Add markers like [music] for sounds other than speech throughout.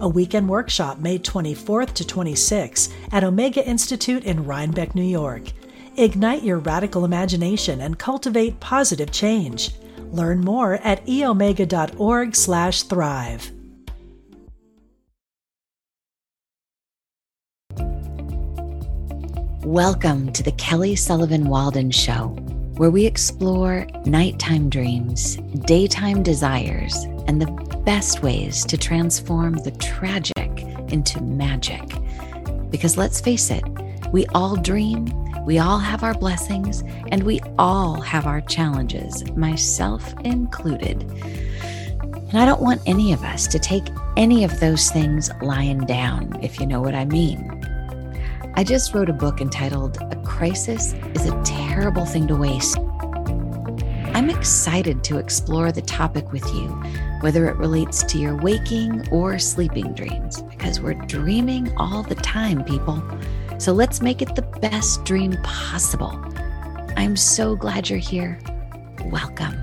a weekend workshop May 24th to 26th at Omega Institute in Rhinebeck, New York. Ignite your radical imagination and cultivate positive change. Learn more at eomega.org/thrive. Welcome to the Kelly Sullivan Walden Show, where we explore nighttime dreams, daytime desires, and the best ways to transform the tragic into magic. Because let's face it, we all dream, we all have our blessings, and we all have our challenges, myself included. And I don't want any of us to take any of those things lying down, if you know what I mean. I just wrote a book entitled A Crisis is a Terrible Thing to Waste. I'm excited to explore the topic with you whether it relates to your waking or sleeping dreams, because we're dreaming all the time, people. So let's make it the best dream possible. I'm so glad you're here. Welcome.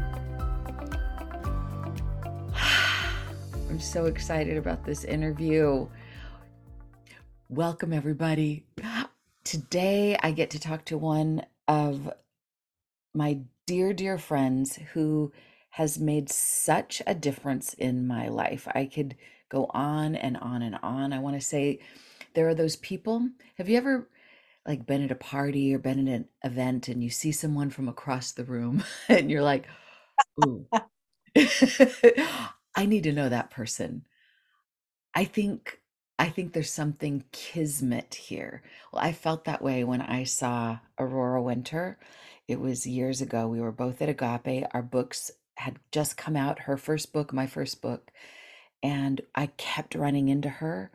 [sighs] I'm so excited about this interview. Welcome, everybody. [gasps] Today, I get to talk to one of my dear, dear friends who has made such a difference in my life. I could go on and on and on. I want to say there are those people. Have you ever like been at a party or been at an event and you see someone from across the room [laughs] and you're like, "Ooh. [laughs] I need to know that person." I think I think there's something kismet here. Well, I felt that way when I saw Aurora Winter. It was years ago. We were both at Agape. Our books had just come out, her first book, my first book, and I kept running into her.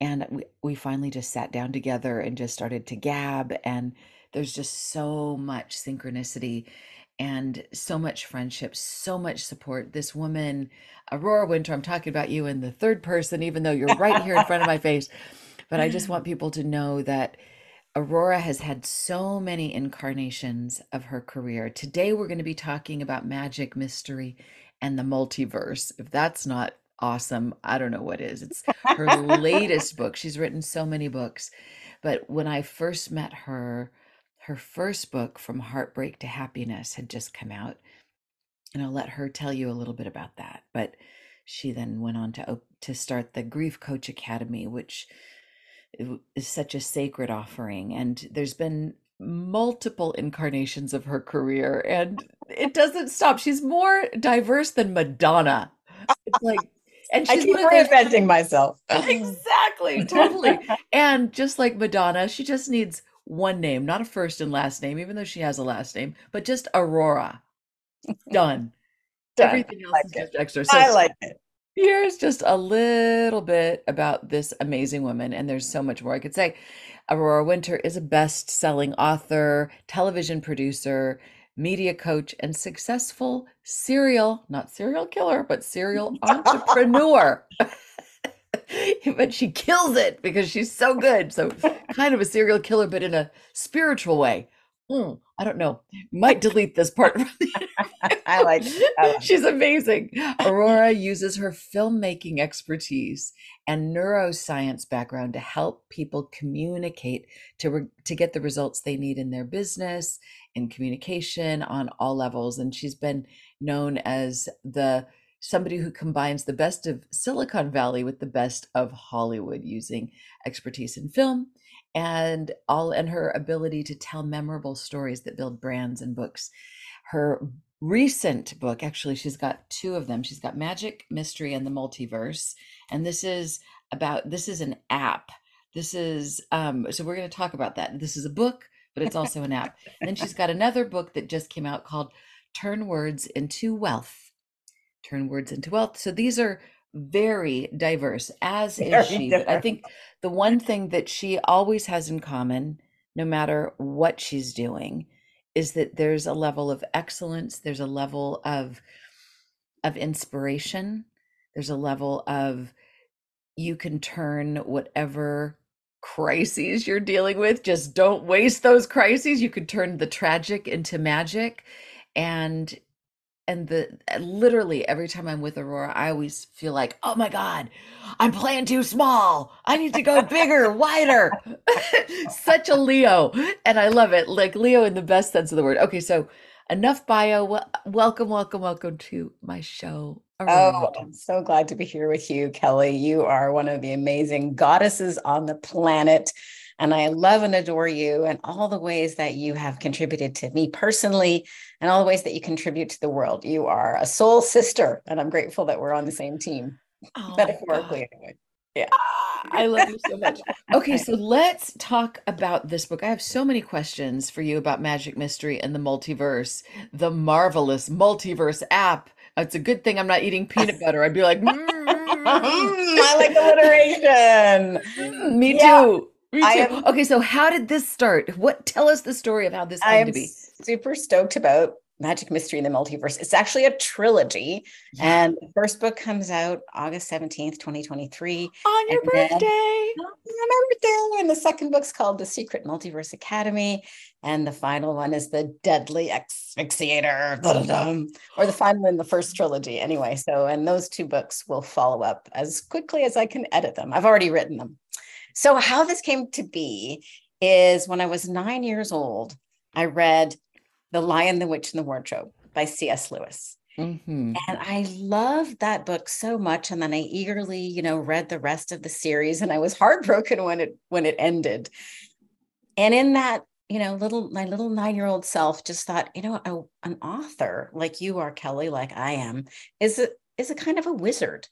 And we, we finally just sat down together and just started to gab. And there's just so much synchronicity and so much friendship, so much support. This woman, Aurora Winter, I'm talking about you in the third person, even though you're right here in front of my face. But I just [laughs] want people to know that Aurora has had so many incarnations of her career. Today, we're going to be talking about magic, mystery, and the multiverse. If that's not awesome, I don't know what is. It's her latest [laughs] book. She's written so many books. But when I first met her, her first book, From Heartbreak to Happiness, had just come out. And I'll let her tell you a little bit about that. But she then went on to, to start the Grief Coach Academy, which is such a sacred offering and there's been multiple incarnations of her career and it doesn't stop. She's more diverse than madonna. It's like and she's I keep reinventing myself. [laughs] Exactly totally. And just like madonna she just needs one name not a first and last name even though she has a last name but just aurora. Done, [laughs] done. everything else like is just extra. So i like it Here's just a little bit about this amazing woman, and there's so much more I could say. Aurora Winter is a best selling author, television producer, media coach, and successful serial, not serial killer, but serial [laughs] entrepreneur. [laughs] but she kills it because she's so good. So, kind of a serial killer, but in a spiritual way. Mm, I don't know. Might delete this part. [laughs] I like it. [laughs] She's amazing. [laughs] Aurora uses her filmmaking expertise and neuroscience background to help people communicate to re- to get the results they need in their business, in communication on all levels. And she's been known as the somebody who combines the best of Silicon Valley with the best of Hollywood using expertise in film and all and her ability to tell memorable stories that build brands and books. Her recent book, actually, she's got two of them. She's got Magic, Mystery, and the Multiverse. And this is about this is an app. This is um, so we're going to talk about that. This is a book, but it's also an app. And then she's got another book that just came out called Turn Words into Wealth. Turn Words into Wealth. So these are very diverse, as [laughs] very is she. I think the one thing that she always has in common, no matter what she's doing, is that there's a level of excellence, there's a level of of inspiration, there's a level of you can turn whatever crises you're dealing with just don't waste those crises. You could turn the tragic into magic. And and the eh, literally every time I'm with Aurora, I always feel like, oh my God, I'm playing too small. I need to go bigger, wider. [laughs] Such a Leo. And I love it. Like Leo in the best sense of the word. Okay, so enough bio. welcome, welcome, welcome to my show. Oh, Aurora. Oh, I'm so glad to be here with you, Kelly. You are one of the amazing goddesses on the planet. And I love and adore you and all the ways that you have contributed to me personally and all the ways that you contribute to the world. You are a soul sister, and I'm grateful that we're on the same team, oh metaphorically, anyway. Yeah. Ah, I love you so much. [laughs] Okay, so let's talk about this book. I have so many questions for you about magic mystery and the multiverse, the marvelous multiverse app. It's a good thing I'm not eating peanut butter. I'd be like, mm, [laughs] I like alliteration. [laughs] Me too. I am, okay, so how did this start? What tell us the story of how this came to be? Super stoked about Magic Mystery in the Multiverse. It's actually a trilogy. Yeah. And the first book comes out August 17th, 2023. On your birthday. on my birthday. And the second book's called The Secret Multiverse Academy. And the final one is The Deadly Asphyxiator. Or the final in the first trilogy, anyway. So, and those two books will follow up as quickly as I can edit them. I've already written them. So, how this came to be is when I was nine years old, I read The Lion, the Witch, and the Wardrobe by C.S. Lewis. Mm-hmm. And I loved that book so much. And then I eagerly, you know, read the rest of the series and I was [laughs] heartbroken when it when it ended. And in that, you know, little my little nine-year-old self just thought, you know, a, an author like you are, Kelly, like I am, is a is a kind of a wizard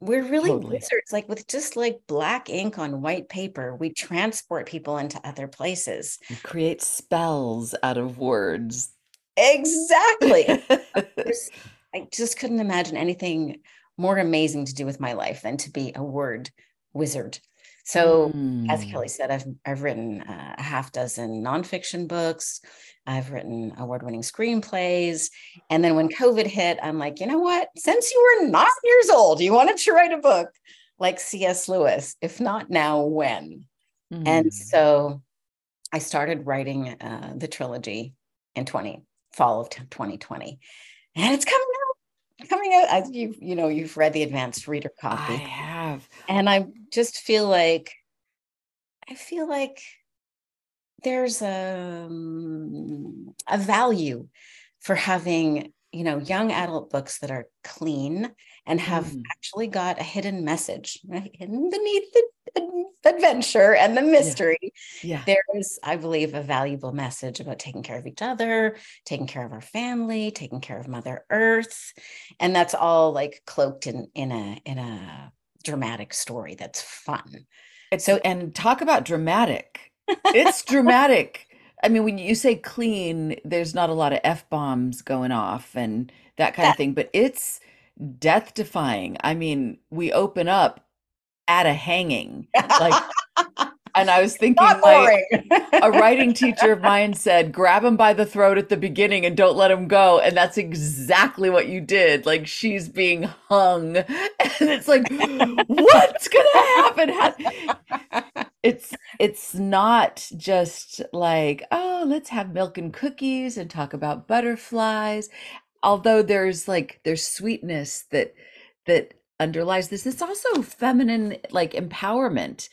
we're really totally. wizards like with just like black ink on white paper we transport people into other places. We create spells out of words. Exactly. [laughs] I just couldn't imagine anything more amazing to do with my life than to be a word wizard so mm. as kelly said i've i've written uh, a half dozen nonfiction books I've written award winning screenplays. And then when COVID hit, I'm like, you know what? Since you were nine years old, you wanted to write a book like C.S. Lewis. If not now, when? Mm. And hmm. so I started writing uh, the trilogy in 20, fall of 2020. And it's out coming out as you you know you've read the advanced reader copy i have. and i just feel like i feel like there's a, um, a value for having you know young adult books that are clean and have mm. actually got a hidden message right? hidden beneath the adventure and the mystery yeah. yeah. there is i believe a valuable message about taking care of each other taking care of our family taking care of mother earth and that's all like cloaked in in a in a dramatic story that's fun And so and talk about dramatic [laughs] it's dramatic. I mean, when you say clean, there's not a lot of F bombs going off and that kind of thing, but it's death defying. I mean, we open up at a hanging. Like [laughs] and I was thinking like a writing [laughs] teacher of mine said, grab him by the throat at the beginning and don't let him go. And that's exactly what you did. Like she's being hung. [laughs] And it's like, what's gonna happen? It's it's not just like, oh, let's have milk and cookies and talk about butterflies. Although there's like there's sweetness that that underlies this. It's also feminine like empowerment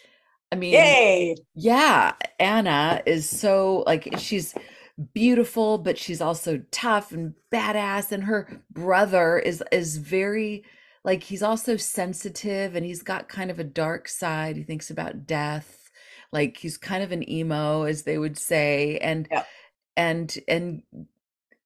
I mean, Yay! yeah, Anna is so like she's beautiful, but she's also tough and badass. And her brother is is very like he's also sensitive and he's got kind of a dark side. He thinks about death. Like he's kind of an emo, as they would say. And yeah. and and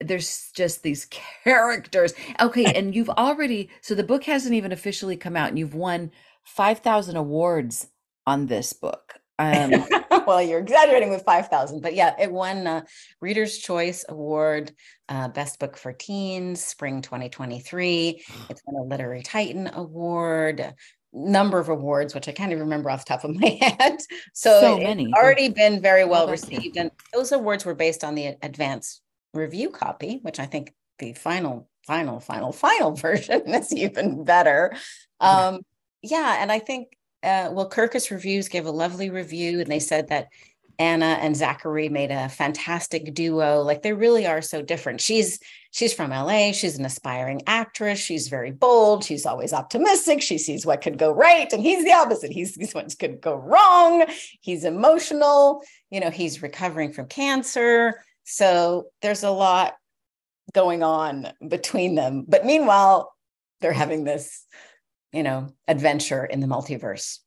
there's just these [laughs] characters. Okay, [laughs] and you've already so the book hasn't even officially come out, and you've won five thousand awards on this book. Um, [laughs] well, you're exaggerating with 5,000, but yeah, it won uh, Reader's Choice Award, uh, Best Book for Teens, Spring 2023. [sighs] It's won a Literary Titan Award, number of awards, which I can't even remember off the top of my head. So, So many. it's already been very well Well, received. And those awards were based on the advanced review copy, which I think the final, final, final, final [laughs] version is even better. Yeah. Um, yeah, and I think uh, well, Kirkus Reviews gave a lovely review, and they said that Anna and Zachary made a fantastic duo. Like they really are so different. She's she's from LA. She's an aspiring actress. She's very bold. She's always optimistic. She sees what could go right, and he's the opposite. He sees what could go wrong. He's emotional. You know, he's recovering from cancer. So there's a lot going on between them. But meanwhile, they're having this, you know, adventure in the multiverse.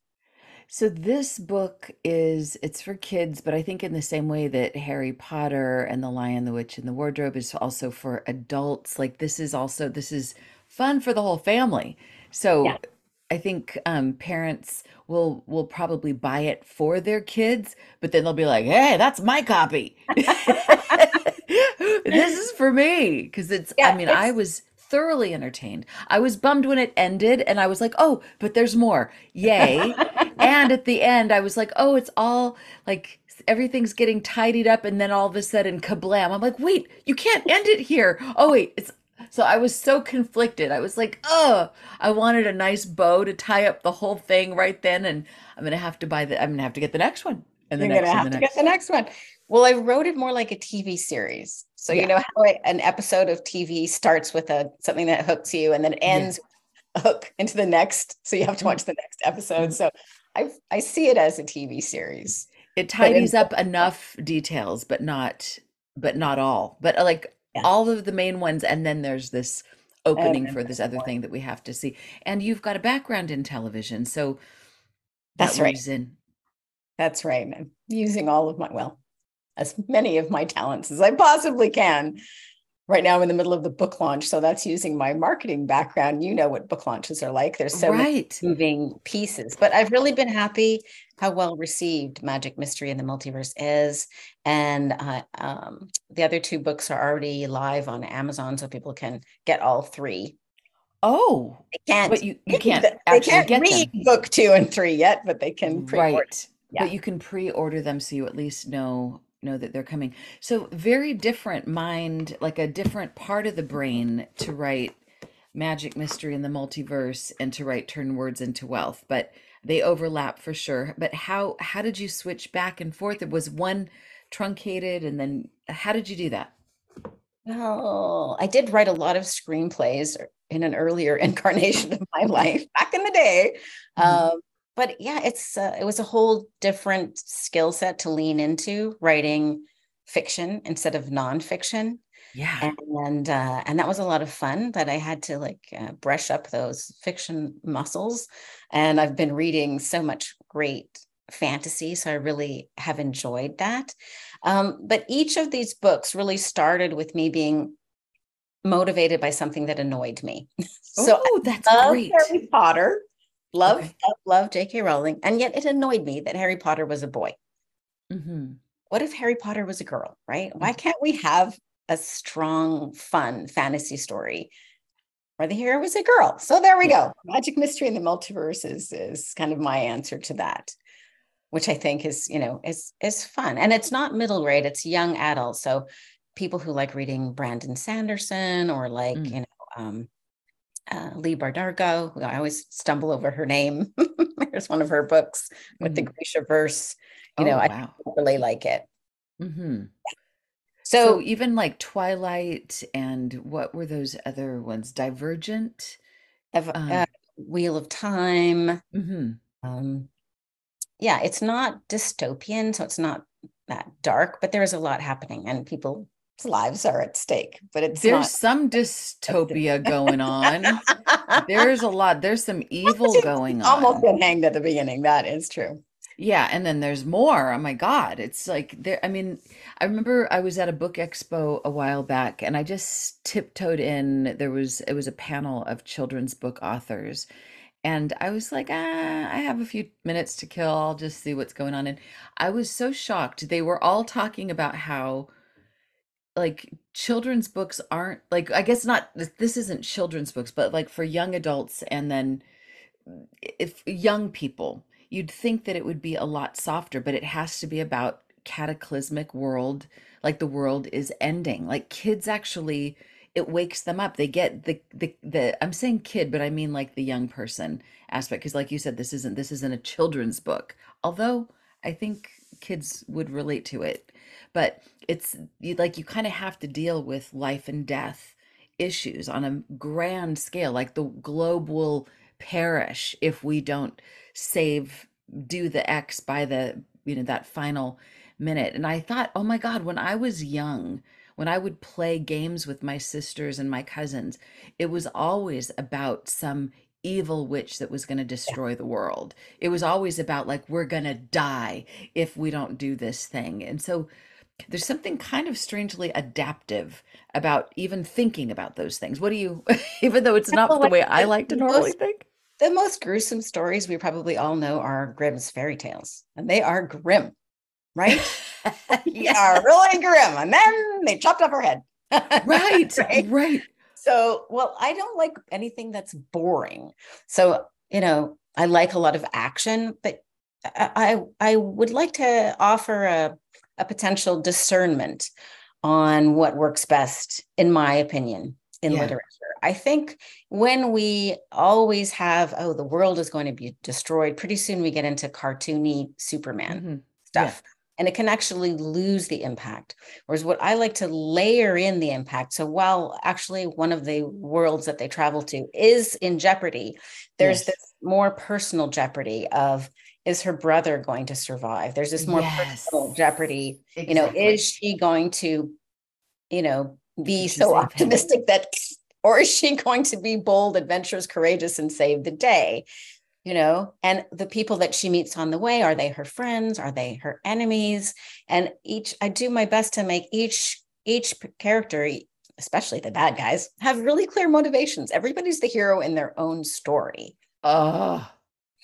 So this book is it's for kids, but I think in the same way that Harry Potter and The Lion, the Witch, and the Wardrobe is also for adults, like this is also this is fun for the whole family. So Yeah. I think um, parents will will probably buy it for their kids, but then they'll be like, "Hey, that's my copy. [laughs] This is for me." Because it's, I Yeah, mean, I was thoroughly entertained. I was bummed when it ended, and I was like, "Oh, but there's more. Yay!" And at the end, I was like, "Oh, it's all like everything's getting tidied up," and then all of a sudden, kablam! I'm like, "Wait, you can't end it here." Oh, wait, it's so I was so conflicted. I was like, "Oh, I wanted a nice bow to tie up the whole thing right then, and I'm gonna have to buy the. I'm gonna have to get the next one, and You're gonna have to get the next one. Well, I wrote it more like a TV series. So Yeah. you know how a- an episode of TV starts with a something that hooks you and then ends a hook into the next. So you have to Mhm. watch the next episode. So I I see it as a TV series. It But in tidies up enough details, but not, but not all. But uh, like Yeah. all of the main ones, and then there's this opening for this other more. thing that we have to see. And you've got a background in television, so That's that right. in. That's right. I'm using all of my well, as many of my talents as I possibly can. Right now, I'm in the middle of the book launch, so that's using my marketing background. You know what book launches are like. There's so many moving pieces. But I've really been happy how well received Magic Mystery in the Multiverse is. And uh, um, the other two books are already live on Amazon, so people can get all three. Oh, They can't. but you you can't they can't get read them. book two and three yet, but they can pre-order. Right. Yeah. But you can pre-order them so you at least know know that they're coming. So very different mind, like a different part of the brain to write magic mystery in the multiverse and to write turn words into wealth, but they overlap for sure. But how how did you switch back and forth? It was one truncated and then how did you do that? Oh, I did write a lot of screenplays in an earlier [laughs] incarnation of my life back in the day. Mhm. Um, but yeah, it's uh, it was a whole different skill set to lean into writing fiction instead of nonfiction, Yeah. and uh, and that was a lot of fun. That I had to like uh, brush up those fiction muscles, and I've been reading so much great fantasy, so I really have enjoyed that. Um, but each of these books really started with me being motivated by something that annoyed me. [laughs] so oh, that's great. Harry Potter, love, Okay. love, love J.K. Rowling, and yet it annoyed me that Harry Potter was a boy. hmm What if Harry Potter was a girl, right? Why can't we have a strong, fun fantasy story where the hero was a girl? So there we go. Magic Mystery in the Multiverse is, is kind of my answer to that, which I think is, you know, is is fun. And it's not middle grade, it's young adult. So people who like reading Brandon Sanderson or like, Mm. you know, um, uh, Lee Bardargo, I always stumble over her name. [laughs] Here's one of her books with the Mhm. Grisha verse. You Oh, know, I really like it. hmm So, So even like Twilight and what were those other ones? Divergent? Ev- Um, uh, Wheel of Time. hmm Um, yeah, it's not dystopian, so it's not that dark, but there is a lot happening, and people's lives are at stake. But it's There's not. some dystopia [laughs] going on. There's a lot. There's some evil going on almost been hanged at the beginning. That is true. Yeah, and then there's more. Oh my God. It's like there, I mean, I remember I was at a book expo a while back and I just tiptoed in. There was it was a panel of children's book authors. And I was like, ah, I have a few minutes to kill. I'll just see what's going on. And I was so shocked. They were all talking about how like children's books aren't like I guess not this isn't children's books, but like for young adults and then if young people, you'd think that it would be a lot softer, but it has to be about cataclysmic world, like the world is ending. Like kids actually it wakes them up. They get the the the I'm saying kid, but I mean like the young person aspect because like you said this isn't this isn't a children's book. Although I think kids would relate to it. But it's like you kind of have to deal with life and death issues on a grand scale like the globe will perish if we don't save do the x by the you know that final minute. And i thought oh my god when i was young when i would play games with my sisters and my cousins it was always about some evil witch that was going to destroy the world. It was always about like we're going to die if we don't do this thing. And so there's something kind of strangely adaptive about even thinking about those things what do you [laughs] even though it's not the way i like to normally think the most gruesome stories we probably all know are Grimm's fairy tales, and they are grim, right? [laughs] [laughs] yeah, are really grim. And then they chopped off her head. right, right, right. So, well, I don't like anything that's boring. So, you know, I like a lot of action, but I I would like to offer a a potential discernment on what works best, in my opinion, in yeah. literature. I think when we always have, oh, the world is going to be destroyed, pretty soon we get into cartoony Superman mm-hmm. stuff. Yeah. And it can actually lose the impact. Whereas what I like to layer in the impact. So while actually one of the worlds that they travel to is in jeopardy, there's yes. this more personal jeopardy of is her brother going to survive? There's this more yes. personal jeopardy. Exactly. You know, is she going to, you know, be so optimistic that [laughs] or is she going to be bold, adventurous, courageous, and save the day? You know, and the people that she meets on the way are they her friends? Are they her enemies? And each, I do my best to make each each character, especially the bad guys, have really clear motivations. Everybody's the hero in their own story. Oh,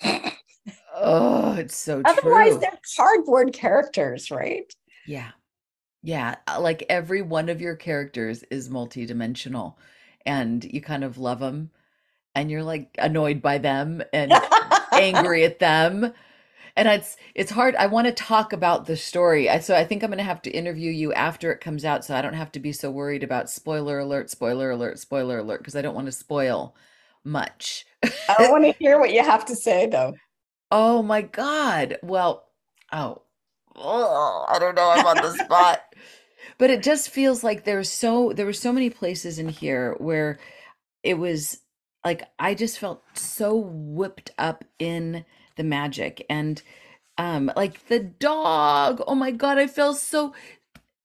[laughs] oh, it's so Otherwise, they're cardboard characters, right? Yeah. Yeah. Uh, like every one of your characters is multidimensional and you kind of love them and you're like annoyed by them and [laughs] angry at them and it's it's hard i want to talk about the story so i think i'm going to have to interview you after it comes out so i don't have to be so worried about spoiler alert spoiler alert spoiler alert because i don't want to spoil much i want to [laughs] hear what you have to say though oh my god. Well oh, oh i don't know. I'm on the spot. [laughs] But it just feels like there's so there were so many places in here where it was like I just felt so whipped up in the magic and um like the dog. Oh my god I felt so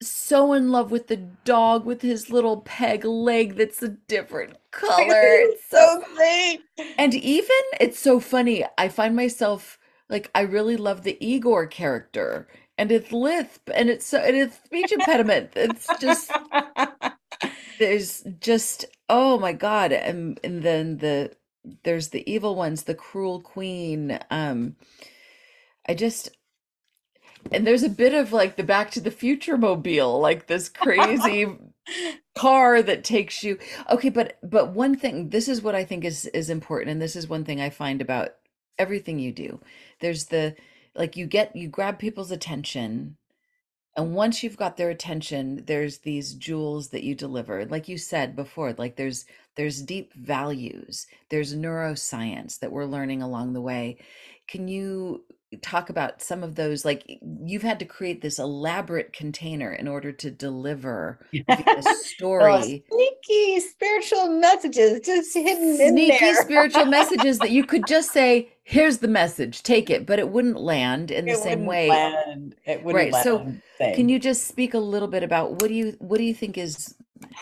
so in love with the dog with his little peg leg that's a different color [laughs] it's so great and even it's so funny I find myself like I really love the Igor character and it's lisp and it's so and it's speech impediment. It's just [laughs] there's just oh my god, and and then the there's the evil ones, the cruel queen. Um, I just and there's a bit of like the Back to the Future mobile, like this crazy [laughs] car that takes you. Okay, but but one thing, this is what I think is is important, and this is one thing I find about everything you do. There's the like you get you grab people's attention and once you've got their attention there's these jewels that you deliver like you said before like there's there's deep values there's neuroscience that we're learning along the way can you talk about some of those like you've had to create this elaborate container in order to deliver a [laughs] oh, story oh, sneaky spiritual messages just hidden sneaky in there. spiritual messages that you could [laughs] just say here's the message take it but it wouldn't land in it the same way. land. It wouldn't right so can you just speak a little bit about what do you what do you think is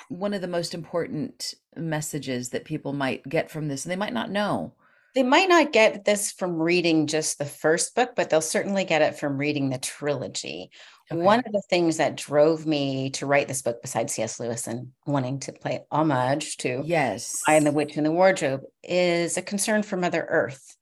one of the most important messages that people might get from this? And they might not know they might not get this from reading just the first book, but they'll certainly get it from reading the trilogy. Okay. One of the things that drove me to write this book, besides C.S. Lewis and wanting to play homage to yes, I and the Witch in the Wardrobe, is a concern for Mother Earth.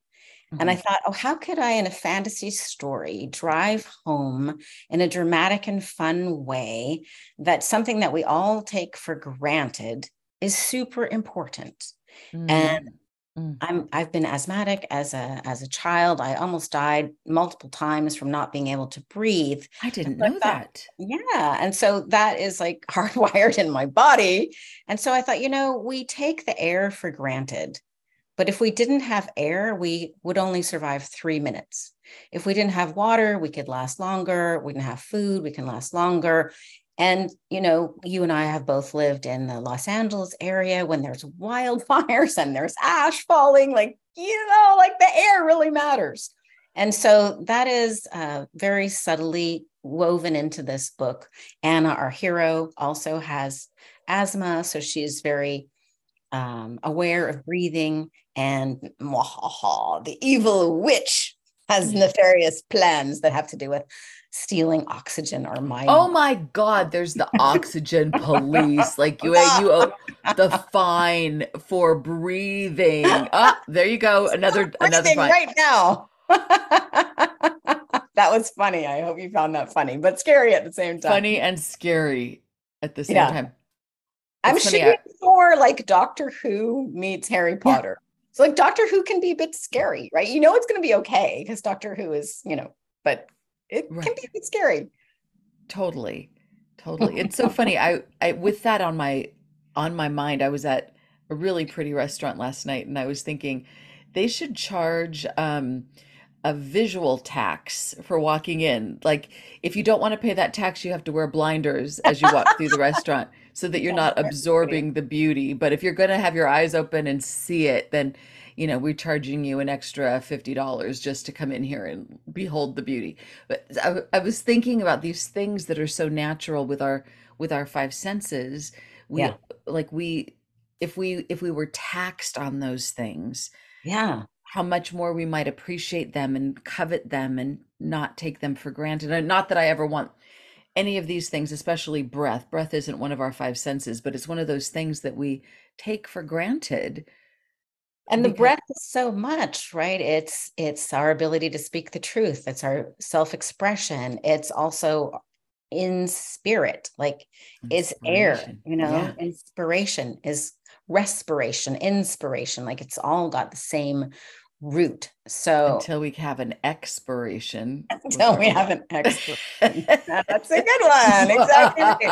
Mm-hmm. And I mm-hmm. thought, oh, how could I, in a fantasy story, drive home in a dramatic and fun way that something that we all take for granted is super important? Mm-hmm. And Mm. I'm I've been asthmatic as a as a child. I almost died multiple times from not being able to breathe. I didn't know that. Yeah, and so that is like [laughs] hardwired in my body. And so I thought, you know, we take the air for granted. But if we didn't have air, we would only survive 3 minutes. If we didn't have water, we could last longer. We didn't have food, we can last longer. And, you know, you and I have both lived in the Los Angeles area when there's wildfires and there's ash falling, like, you know, like the air really matters. And so that is uh, very subtly woven into this book. Anna, our hero, also has asthma. So she's very um, aware of breathing. And [laughs] the evil witch has nefarious plans that have to do with stealing oxygen or my oh my god there's the oxygen police. Like you eh, you owe the fine for breathing. Oh there you go another another fine. right now. [laughs] That was funny. I hope you found that funny but scary at the same time. Funny and scary at the same yeah. time. I'm shooting for like doctor who meets harry potter. Yeah. so like doctor who can be a bit scary right? You know it's going to be okay because doctor who is you know but it right. can be a bit scary. Totally. Totally. It's so funny. I, I with that on my on my mind, I was at a really pretty restaurant last night and I was thinking they should charge um a visual tax for walking in. Like if you don't want to pay that tax, you have to wear blinders as you walk through the [laughs] restaurant so that you're not absorbing the beauty. But if you're going to have your eyes open and see it, then you know, we're charging you an extra $50 just to come in here and behold the beauty. But I, I was thinking about these things that are so natural with our with our five senses. We yeah. like we if we if we were taxed on those things, yeah, how much more we might appreciate them and covet them and not take them for granted. And not that I ever want any of these things, especially breath. Breath isn't one of our five senses, but it's one of those things that we take for granted and the because, breath is so much right? It's it's our ability to speak the truth. It's our self-expression. It's also in spirit like it's air you know? Yeah. inspiration is respiration inspiration. Like it's all got the same root. So until we have an expiration. [laughs] Until we have an [laughs] expiration. That's a good one. Exactly.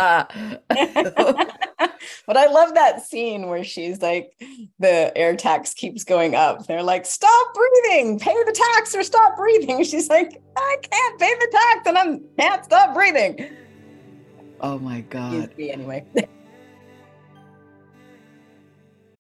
[laughs] but I love that scene where she's like, the air tax keeps going up. They're like, stop breathing, pay the tax or stop breathing. She's like, I can't pay the tax and I can't stop breathing. Oh my God. anyway.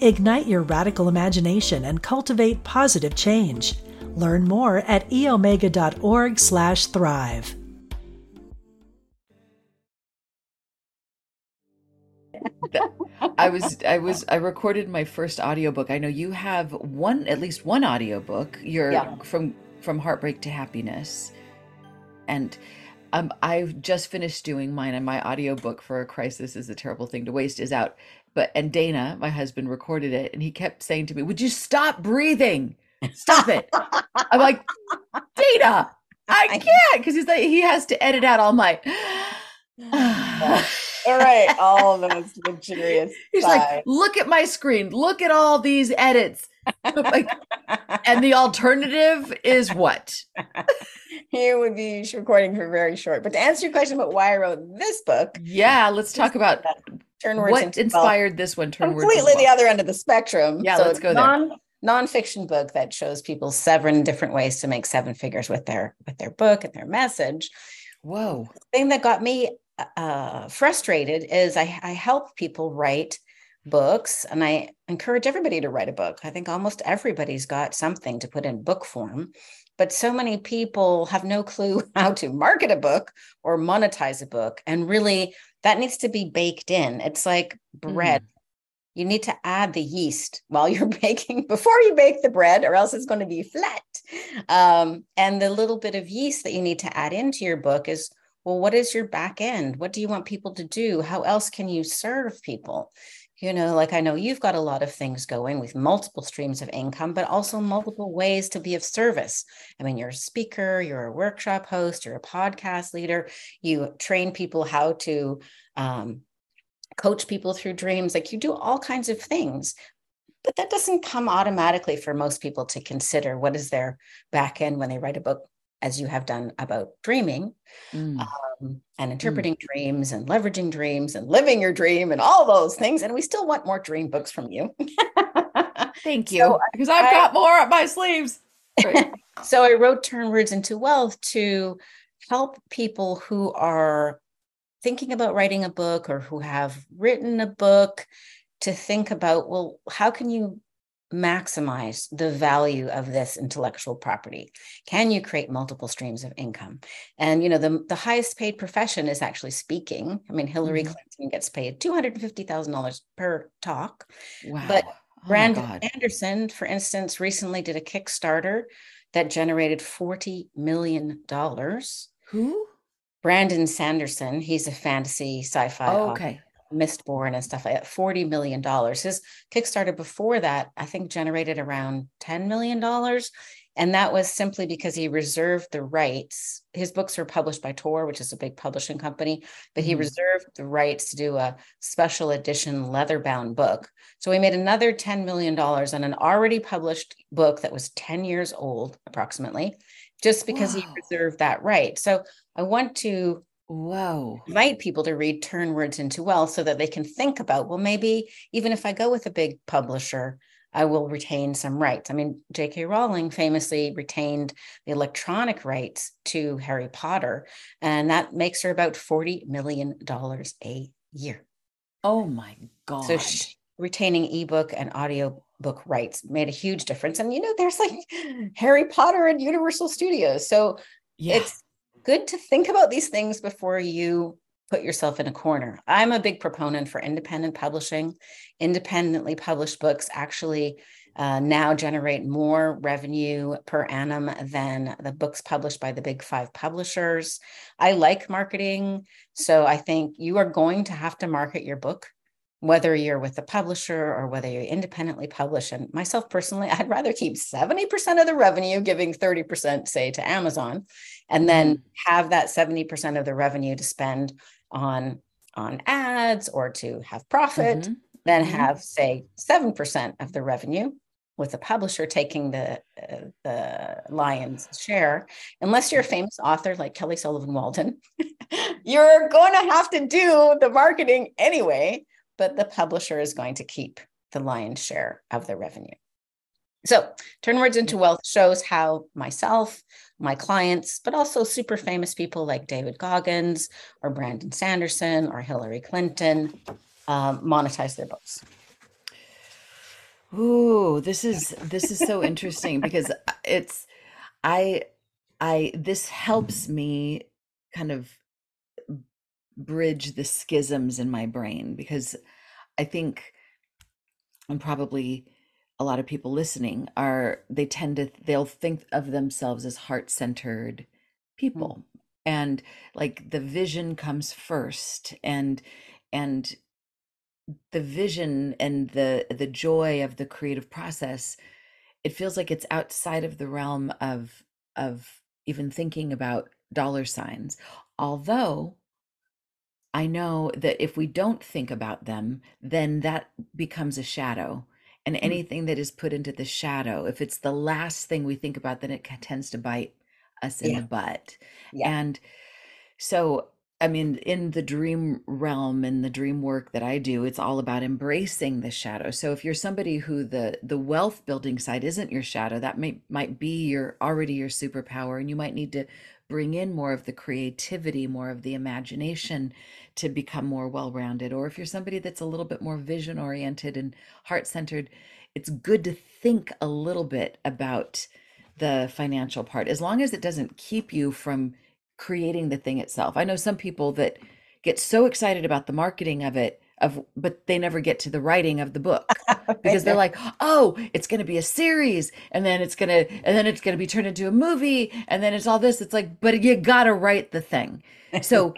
Ignite your radical imagination and cultivate positive change. Learn more at eomega.org/thrive. [laughs] I was I was I recorded my first audiobook. I know you have one at least one audiobook. You're yeah. from from heartbreak to happiness. And um, I've just finished doing mine and my audiobook for a crisis is a terrible thing to waste is out but and Dana, my husband, recorded it, and he kept saying to me, "Would you stop breathing? Stop it!" I'm like, Dana, I can't because he's like he has to edit out all my. [sighs] all right, all of those luxurious. [laughs] He's like, look at my screen. Look at all these edits. like, and the alternative is what? [laughs] he would be recording for very short. But to answer your question about why I wrote this book, yeah, let's talk about turn words what inspired this one turn completely the other end of the spectrum yeah so let's go non, there nonfiction book that shows people seven different ways to make seven figures with their with their book and their message. Whoa. The thing that got me uh, frustrated is I, I help people write books and I encourage everybody to write a book. I think almost everybody's got something to put in book form, but so many people have no clue [laughs] how to market a book or monetize a book. And really, that needs to be baked in. It's like bread. Mm. You need to add the yeast while you're [laughs] baking before you bake the bread, or else it's going to be flat. Um, and the little bit of yeast that you need to add into your book is well, what is your back end? What do you want people to do? How else can you serve people? You know like i know you've got a lot of things going with multiple streams of income but also multiple ways to be of service. I mean you're a speaker you're a workshop host you're a podcast leader you train people how to um, coach people through dreams like you do all kinds of things. But that doesn't come automatically for most people to consider what is their back end when they write a book as you have done about dreaming mm. um, and mm. interpreting mm. dreams and leveraging dreams and living your dream and all those things. And we still want more dream books from you. [laughs] Thank you. So because I've I, got more up my sleeves. [laughs] so I wrote Turn Words into Wealth to help people who are thinking about writing a book or who have written a book to think about well how can you maximize the value of this intellectual property? Can you create multiple streams of income? And you know the, the highest paid profession is actually speaking. I mean hillary mm-hmm. clinton gets paid $250000 per talk. Wow. but oh brandon sanderson for instance recently did a kickstarter that generated $40 million who? Brandon sanderson he's a fantasy sci-fi oh, okay Mistborn and stuff like that, $40 million. His Kickstarter before that, I think, generated around $10 million. And that was simply because he reserved the rights. His books were published by Tor, which is a big publishing company, but he mm-hmm. reserved the rights to do a special edition leather bound book. So he made another $10 million on an already published book that was 10 years old, approximately, just because wow. he reserved that right. So I want to Whoa. Invite people to read Turn Words into Wealth so that they can think about, well, maybe even if I go with a big publisher, I will retain some rights. I mean, J.K. Rowling famously retained the electronic rights to Harry Potter, and that makes her about $40 million a year. Oh my God. So she, retaining ebook and audio book rights made a huge difference. And, you know, there's like [laughs] Harry Potter and Universal Studios. So yeah. it's good to think about these things before you put yourself in a corner. I'm a big proponent for independent publishing. Independently published books actually uh, now generate more revenue per annum than the books published by the big five publishers. I like marketing. So I think you are going to have to market your book whether you're with the publisher or whether you independently publish. And myself personally, [laughs] I'd rather keep 70% of the revenue, giving 30%, say, to Amazon, and then mm-hmm. have that 70% of the revenue to spend on on ads or to have profit, mm-hmm. then mm-hmm. have, say, 7% of the revenue with the publisher taking the uh, the lion's share unless you're a famous author like kelly sullivan walden [laughs] you're going to have to do the marketing anyway but the publisher is going to keep the lion's share of the revenue. So, Turn Words into Wealth shows how myself, my clients, but also super famous people like David Goggins or Brandon Sanderson or Hillary Clinton um, monetize their books. Ooh, this is this is so interesting because it's I I this helps me kind of bridge the schisms in my brain because I think, and probably a lot of people listening are they tend to they'll think of themselves as heart-centered mm. people mm. and like the vision comes first and and the vision and the the joy of the creative process it feels like it's outside of the realm of of even thinking about dollar signs although I know that if we don't think about them, then that becomes a shadow. And mm. anything that is put into the shadow, if it's the last thing we think about, then it tends to bite us in yeah. the butt. Yeah. And so I mean, in the dream realm and the dream work that I do, it's all about embracing the shadow. So if you're somebody who the the wealth building side isn't your shadow, that may might be your already your superpower, and you might need to bring in more of the creativity, more of the imagination to become more well-rounded. Or if you're somebody that's a little bit more vision oriented and heart-centered, it's good to think a little bit about the financial part, as long as it doesn't keep you from creating the thing itself. I know some people that get so excited about the marketing of it of but they never get to the writing of the book [laughs] because they're like, "Oh, it's going to be a series and then it's going to and then it's going to be turned into a movie and then it's all this." It's like, "But you got to write the thing." [laughs] So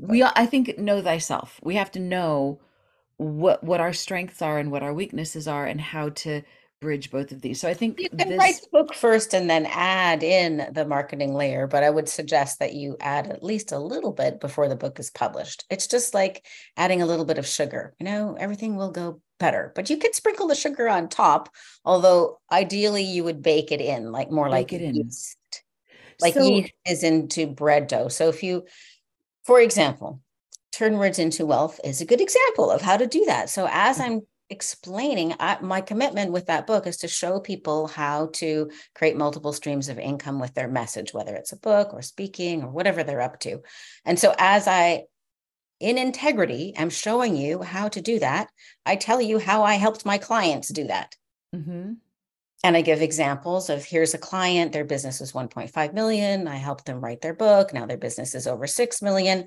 we I think know thyself. We have to know what what our strengths are and what our weaknesses are and how to bridge both of these. So I think you can this... write the book first and then add in the marketing layer, but I would suggest that you add at least a little bit before the book is published. It's just like adding a little bit of sugar. You know, everything will go better, but you could sprinkle the sugar on top. Although ideally, you would bake it in, like more bake like it yeast. Like so... yeast is into bread dough. So if you, for example, turn words into wealth is a good example of how to do that. So as mm-hmm. I'm explaining I, my commitment with that book is to show people how to create multiple streams of income with their message whether it's a book or speaking or whatever they're up to. And so as i in integrity am showing you how to do that i tell you how i helped my clients do that. Mm-hmm. and i give examples of here's a client their business is 1.5 million. I helped them write their book. Now their business is over 6 million.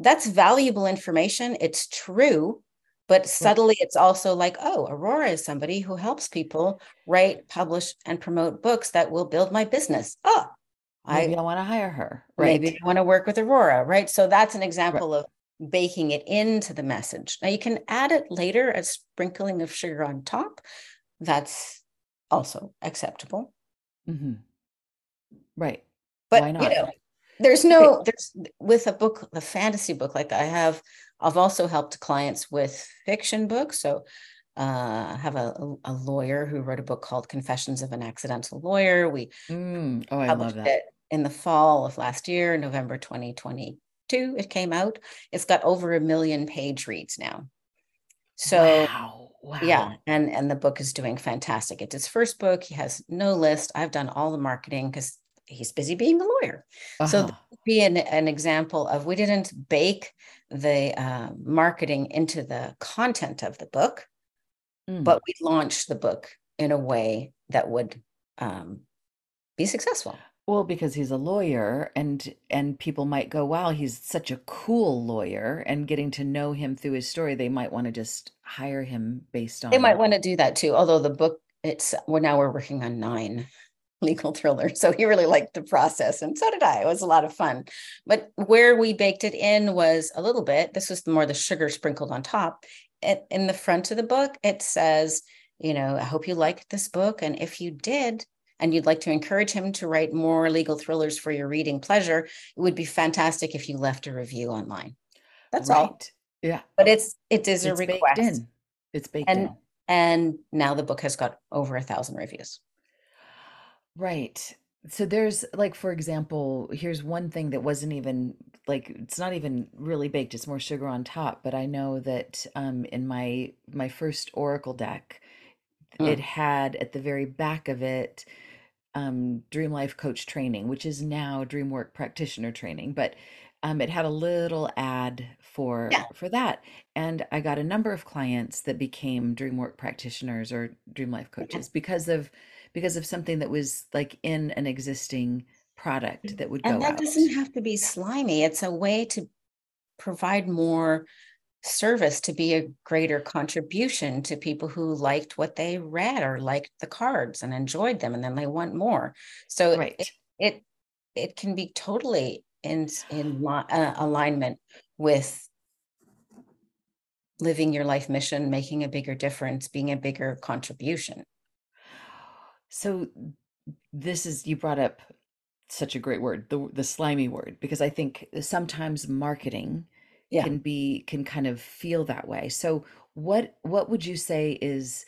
That's valuable information. It's true but subtly it's also like oh aurora is somebody who helps people write publish and promote books that will build my business. Oh maybe i, I want to hire her. right. Maybe i want to work with aurora right? So that's an example right. of baking it into the message. Now you can add it later as sprinkling of sugar on top. That's also acceptable. Mm-hmm. right. But you know there's no there's with a book a fantasy book like i have I've also helped clients with fiction books. So uh, I have a, a lawyer who wrote a book called Confessions of an Accidental Lawyer. We mm. oh, I love that. in the fall of last year, November 2022, it came out. It's got over a million page reads now. So wow. Wow. yeah, and and the book is doing fantastic. It's his first book. He has no list. I've done all the marketing because he's busy being a lawyer. Uh-huh. So be an, an example of we didn't bake the uh, marketing into the content of the book, mm. but we launched the book in a way that would um, be successful. Well, because he's a lawyer and and people might go, wow, he's such a cool lawyer. And getting to know him through his story, they might want to just hire him based on They might want to do that too. Although the book it's well now we're working on nine legal thriller. So he really liked the process. And so did I. It was a lot of fun. But where we baked it in was a little bit, this was more the sugar sprinkled on top. It, in the front of the book, it says, you know, I hope you liked this book. And if you did, and you'd like to encourage him to write more legal thrillers for your reading pleasure, it would be fantastic if you left a review online. That's right. all. Yeah. But it's it is it's a request. Baked in. It's baked and, in. And now the book has got over a thousand reviews. Right. So there's like, for example, here's one thing that wasn't even like it's not even really baked, it's more sugar on top. But I know that um in my my first Oracle deck, it mm. had at the very back of it um Dream Life Coach training, which is now Dream Work Practitioner training, but um it had a little ad for Yeah. for that. And I got a number of clients that became Dream Work practitioners or Dream Life Yeah. coaches because of because of something that was like in an existing product that would and go that out. doesn't have to be slimy it's a way to provide more service to be a greater contribution to people who liked what they read or liked the cards and enjoyed them and then they want more so right. it, it it can be totally in in uh, alignment with living your life mission making a bigger difference being a bigger contribution so this is you brought up such a great word, the the slimy word, because I think sometimes marketing Yeah. can be can kind of feel that way. So what what would you say is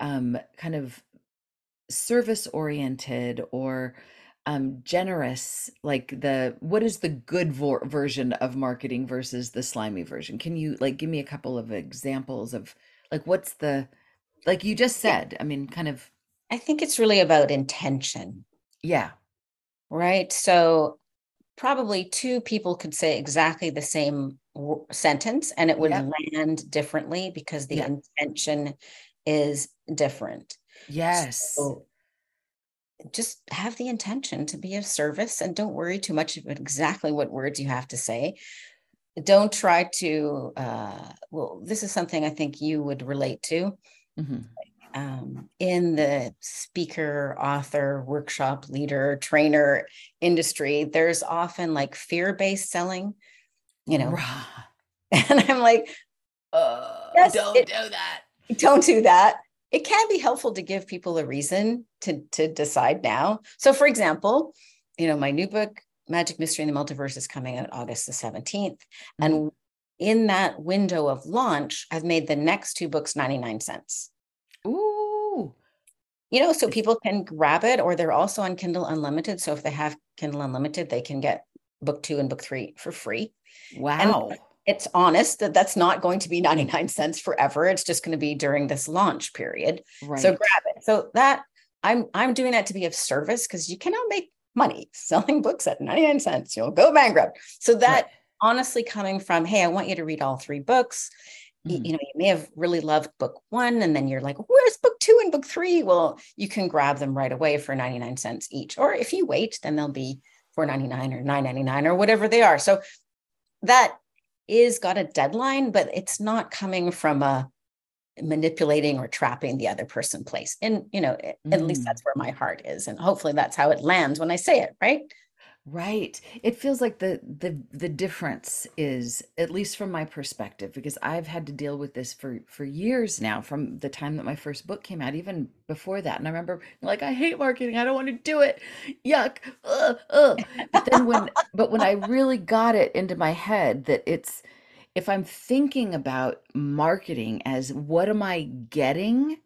um kind of service oriented or um generous like the what is the good vo- version of marketing versus the slimy version can you like give me a couple of examples of like what's the like you just said i mean kind of I think it's really about intention, yeah right? So probably two people could say exactly the same w- sentence and it would Yep. land differently because the Yeah. intention is different. yes So just have the intention to be of service and don't worry too much about exactly what words you have to say. Don't try to, uh, well, this is something I think you would relate to. Mhm. Um, in the speaker, author, workshop leader, trainer industry, there's often like fear based selling, you know, Rah. [laughs] and I'm like, Uh, Yes, don't it- do that. Don't do that. It can be helpful to give people a reason to to decide now. So for example you know my new book magic mystery in the multiverse is coming out august the 17th and in that window of launch i've made the next two books 99 cents you know so people can grab it or they're also on kindle unlimited so if they have kindle unlimited they can get book two and book three for free wow it's honest that that's not going to be [laughs] 99 cents forever it's just going to be during this launch period right So grab it. So that I'm I'm doing that to be of service because you cannot make money selling books at 99 cents. You'll go bankrupt. So that Right. honestly coming from, hey, I want you to read all three books. Mhm. You know, you may have really loved book one, and then you're like, where's book two and book three? Well, you can grab them right away for 99 cents each. Or if you wait, then they'll be 4.99 or 9.99 or whatever they are. So that is got a deadline, but it's not coming from a manipulating or trapping the other person place. And you know, a- at least Mm. that's where my heart is. And hopefully that's how it lands when I say it, right? Right. It feels like the the the difference is, at least from my perspective, because I've had to deal with this for for years now, from the time that my first book came out, even before that. And I remember like, I hate marketing. I don't want to do it. Yuck. Ugh, ugh. But then when but when I really got it into my head that it's if I'm thinking about marketing as what am I getting?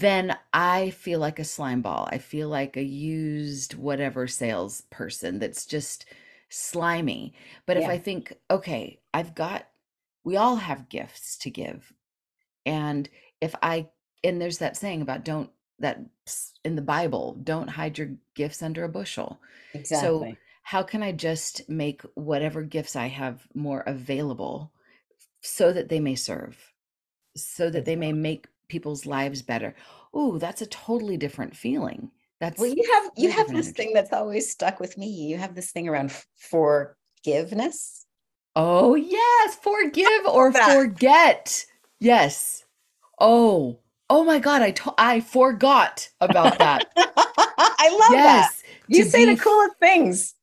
Then I feel like a slime ball. I feel like a used whatever salesperson that's just slimy. But if I think, okay, I've got, we all have gifts to give. And if I, and there's that saying about don't, that in the Bible, don't hide your gifts under a bushel. Exactly. So, how can I just make whatever gifts I have more available so that they may serve, so that they may make people's lives better? Ooh, that's a totally different feeling. That's well, you have you have this energy. thing that's always stuck with me. You have this thing around forgiveness. oh yes, forgive or that. forget. Yes. Oh, oh my God, I to- I forgot about that. [laughs] I love that. yes, You say the be f- coolest things.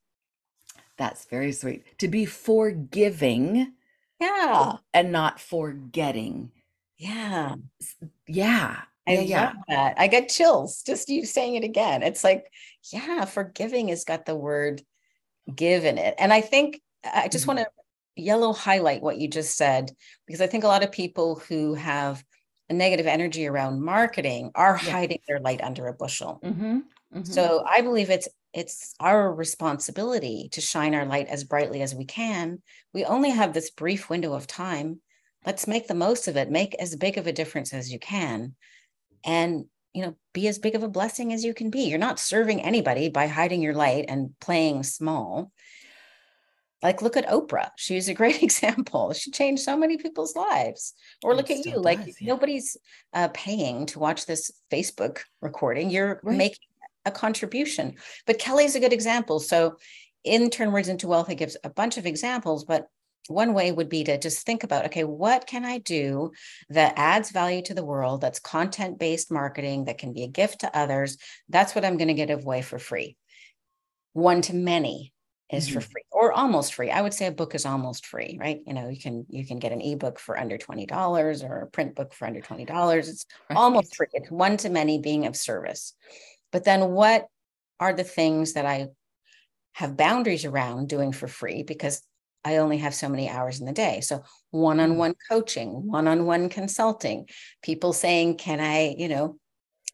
That's very sweet. To be forgiving Yeah. and not forgetting. Yeah. Yeah. I Yeah, yeah. love that. I get chills just you saying it again. It's like, yeah, forgiving has got the word give in it. And I think I just Mhm. want to yellow highlight what you just said, because I think a lot of people who have a negative energy around marketing are Yeah. hiding their light under a bushel. Mm-hmm. mm-hmm. So I believe it's it's our responsibility to shine our light as brightly as we can. We only have this brief window of time. Let's make the most of it. Make as big of a difference as you can. And you know, be as big of a blessing as you can be. You're not serving anybody by hiding your light and playing small. Like look at Oprah. She's a great [laughs] example. She changed so many people's lives. Or And look at you. Like yeah. nobody's uh, paying to watch this Facebook recording. You're Right. making a contribution. But Kelly's a good example. So in Turn Words into Wealth, it gives a bunch of examples, but one way would be to just think about okay, what can I do that adds value to the world, that's content based marketing, that can be a gift to others? That's what I'm going to get away for free. One to many is for Mhm. free or almost free. I would say a book is almost free, right? You know, you can you can get an ebook for under $20 or a print book for under $20. It's almost free. It's one to many being of service. But then what are the things that I have boundaries around doing for free because I only have so many hours in the day. So mm-hmm. one-on-one coaching, one-on-one consulting, people saying, can I, you know,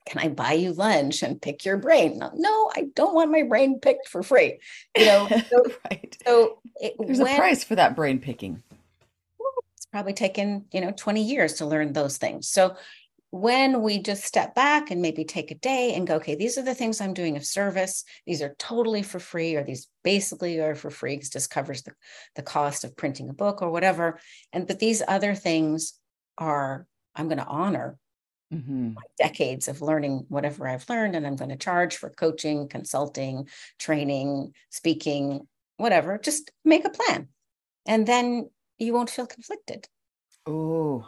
can I buy you lunch and pick your brain? No, I don't want my brain picked for free. You know, [laughs] so, right. so it, there's when, a price for that brain picking. It's probably taken, you know, 20 years to learn those things. So when we just step back and maybe take a day and go, okay, these are the things I'm doing of service. These are totally for free, or these basically are for free because just covers the, the cost of printing a book or whatever. And but these other things are I'm going to honor mm-hmm. decades of learning whatever I've learned, and I'm going to charge for coaching, consulting, training, speaking, whatever. Just make a plan, and then you won't feel conflicted. Oh,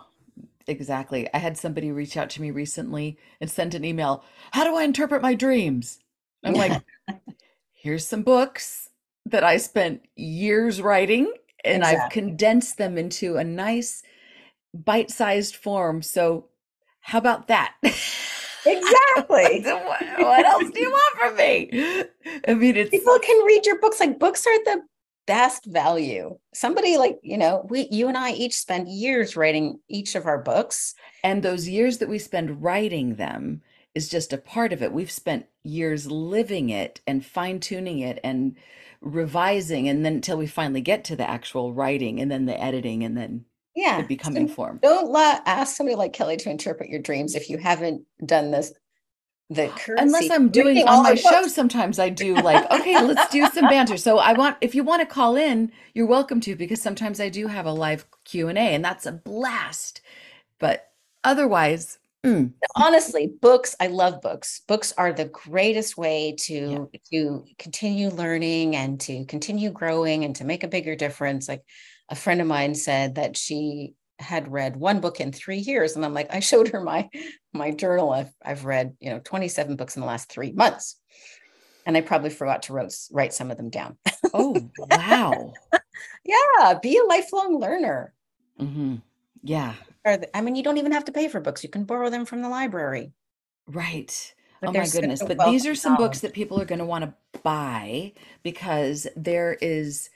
Exactly. I had somebody reach out to me recently and sent an email. How do I interpret my dreams? I'm like, [laughs] here's some books that I spent years writing, and exactly. I've condensed them into a nice bite sized form. So, how about that? [laughs] Exactly. what else do you want from me? I mean, it's people can read your books. Like books are the best value. Somebody like, you know, we you and I each spend years writing each of our books. And those years that we spend writing them is just a part of it. We've spent years living it and fine-tuning it and revising and then until we finally get to the actual writing and then the editing and then yeah becoming so form don't let, ask somebody like kelly to interpret your dreams if you haven't done this the currency. Unless I'm doing on my show, sometimes I do like, okay, let's do some banter. So I want, if you want to call in, you're welcome to, because sometimes I do have a live Q and A, and that's a blast. But otherwise, mm. honestly, books. I love books. Books are the greatest way to yeah. to continue learning and to continue growing and to make a bigger difference. Like a friend of mine said that she had read one book in three years and i'm like i showed her my my journal. I've, I've read you know 27 books in the last three months. And i probably forgot to wrote, write some of them down. Oh wow. [laughs] Yeah be a lifelong learner. Mm-hmm. yeah. I mean you don't even have to pay for books. You can borrow them from the library. Right. But oh my goodness. But these are some books that people are going to want to buy because there is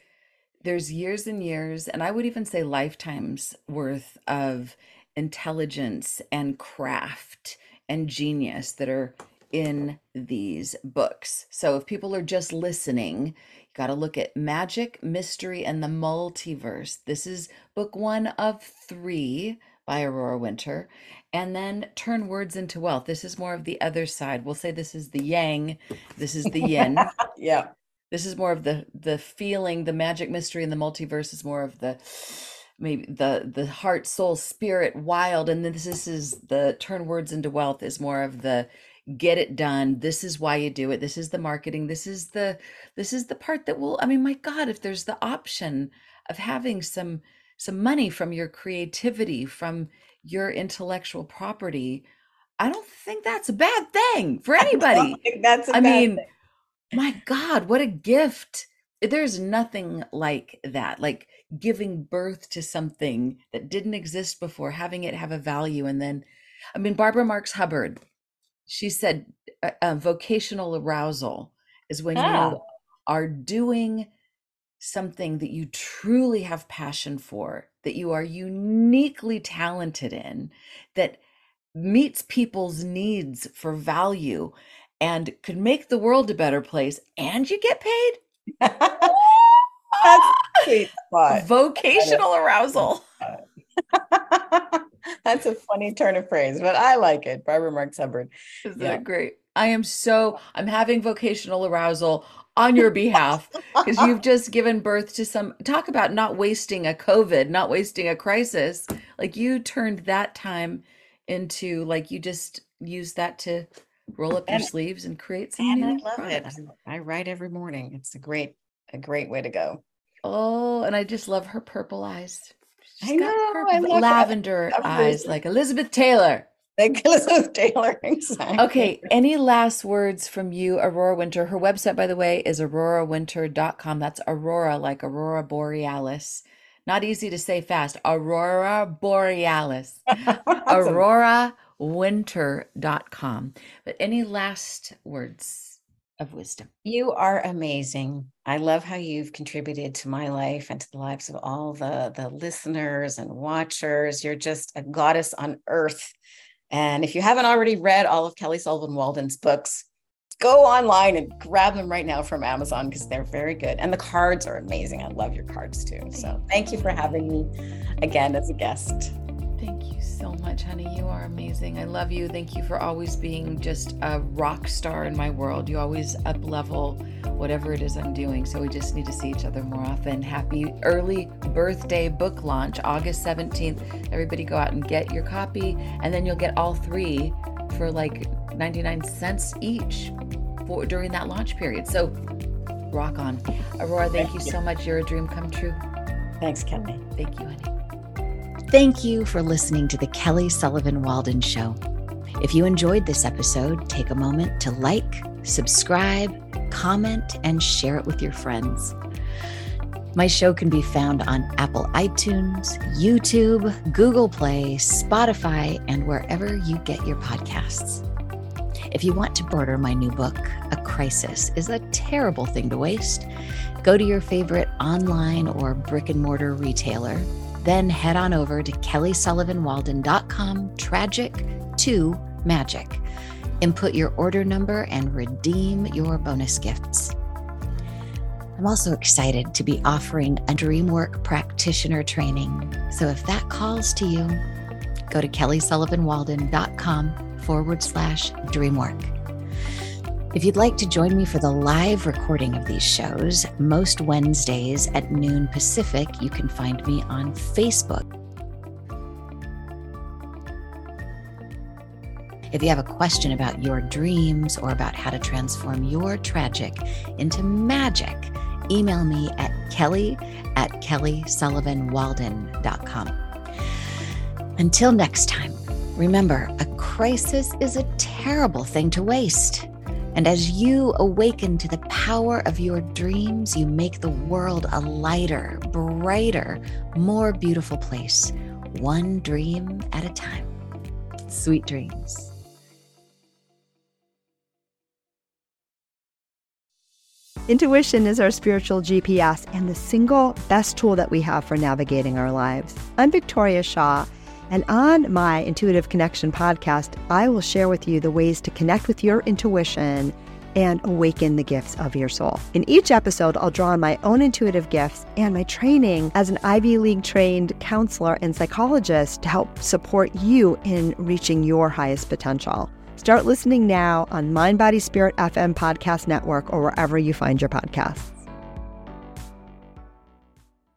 there's years and years, and I would even say lifetimes worth of intelligence and craft and genius that are in these books. So if people are just listening, you got to look at Magic, Mystery, and the Multiverse. This is book one of three by Aurora Winter. And then Turn Words into Wealth. This is more of the other side. We'll say this is the yang, this is the yin. [laughs] yeah. This is more of the the feeling, the magic mystery and the multiverse is more of the maybe the the heart, soul, spirit, wild, and then this, this is the turn words into wealth is more of the get it done. This is why you do it. This is the marketing. This is the this is the part that will I mean, my God, if there's the option of having some some money from your creativity, from your intellectual property, I don't think that's a bad thing for [laughs] anybody. I that's I mean, thing. My God, what a gift. There's nothing like that. Like giving birth to something that didn't exist before, having it have a value. And then, I mean, Barbara Marx Hubbard, she said uh, uh, vocational arousal is when ah. you are doing something that you truly have passion for, that you are uniquely talented in, that meets people's needs for value and could make the world a better place and you get paid. [laughs] That's sweet spot. Vocational arousal. [laughs] That's a funny turn of phrase, but I like it. Barbara Marx Hubbard. Isn't yeah. that great? I am so I'm having vocational arousal on your behalf because you've [laughs] just given birth to some talk about not wasting a COVID, not wasting a crisis. Like you turned that time into like you just used that to roll up your And sleeves and create some and I love it. I write every morning. It's a great, a great way to go. Oh, and I just love her purple eyes. She's I got know. I love lavender eyes like Elizabeth Taylor. Like [laughs] Elizabeth Taylor, [laughs] exactly. Okay, any last words from you, Aurora Winter? Her website, by the way, is aurorawinter.com. That's Aurora, like Aurora Borealis. Not easy to say fast. Aurora Borealis. [laughs] Aurora winter.com. But any last words of wisdom? You are amazing. I love how you've contributed to my life and to the lives of all the, the listeners and watchers. You're just a goddess on earth. And if you haven't already read all of Kelly Sullivan Walden's books, go online and grab them right now from Amazon because they're very good. And the cards are amazing. I love your cards too. So thank you for having me again as a guest. So much, honey. You are amazing. I love you. Thank you for always being just a rock star in my world. You always up level whatever it is I'm doing. So we just need to see each other more often. Happy early birthday book launch, August 17th. Everybody go out and get your copy, and then you'll get all three for like 99 cents each for during that launch period. So rock on. Aurora, thank, thank you, you so much. You're a dream come true. Thanks, Kelly. Thank you, honey. Thank you for listening to the Kelly Sullivan Walden Show. If you enjoyed this episode, take a moment to like, subscribe, comment, and share it with your friends. My show can be found on Apple iTunes, YouTube, Google Play, Spotify, and wherever you get your podcasts. If you want to order my new book, A Crisis is a Terrible Thing to Waste, go to your favorite online or brick and mortar retailer then head on over to kellysullivanwalden.com tragic to magic. Input your order number and redeem your bonus gifts. I'm also excited to be offering a DreamWork practitioner training. So if that calls to you, go to kellysullivanwalden.com forward slash DreamWork. If you'd like to join me for the live recording of these shows, most Wednesdays at noon Pacific, you can find me on Facebook. If you have a question about your dreams or about how to transform your tragic into magic, email me at kelly at kellysullivanwalden.com. Until next time, remember a crisis is a terrible thing to waste. And as you awaken to the power of your dreams, you make the world a lighter, brighter, more beautiful place, one dream at a time. Sweet dreams. Intuition is our spiritual GPS and the single best tool that we have for navigating our lives. I'm Victoria Shaw and on my Intuitive Connection podcast, I will share with you the ways to connect with your intuition and awaken the gifts of your soul. In each episode, I'll draw on my own intuitive gifts and my training as an Ivy League trained counselor and psychologist to help support you in reaching your highest potential. Start listening now on Mind Body Spirit FM Podcast Network or wherever you find your podcasts.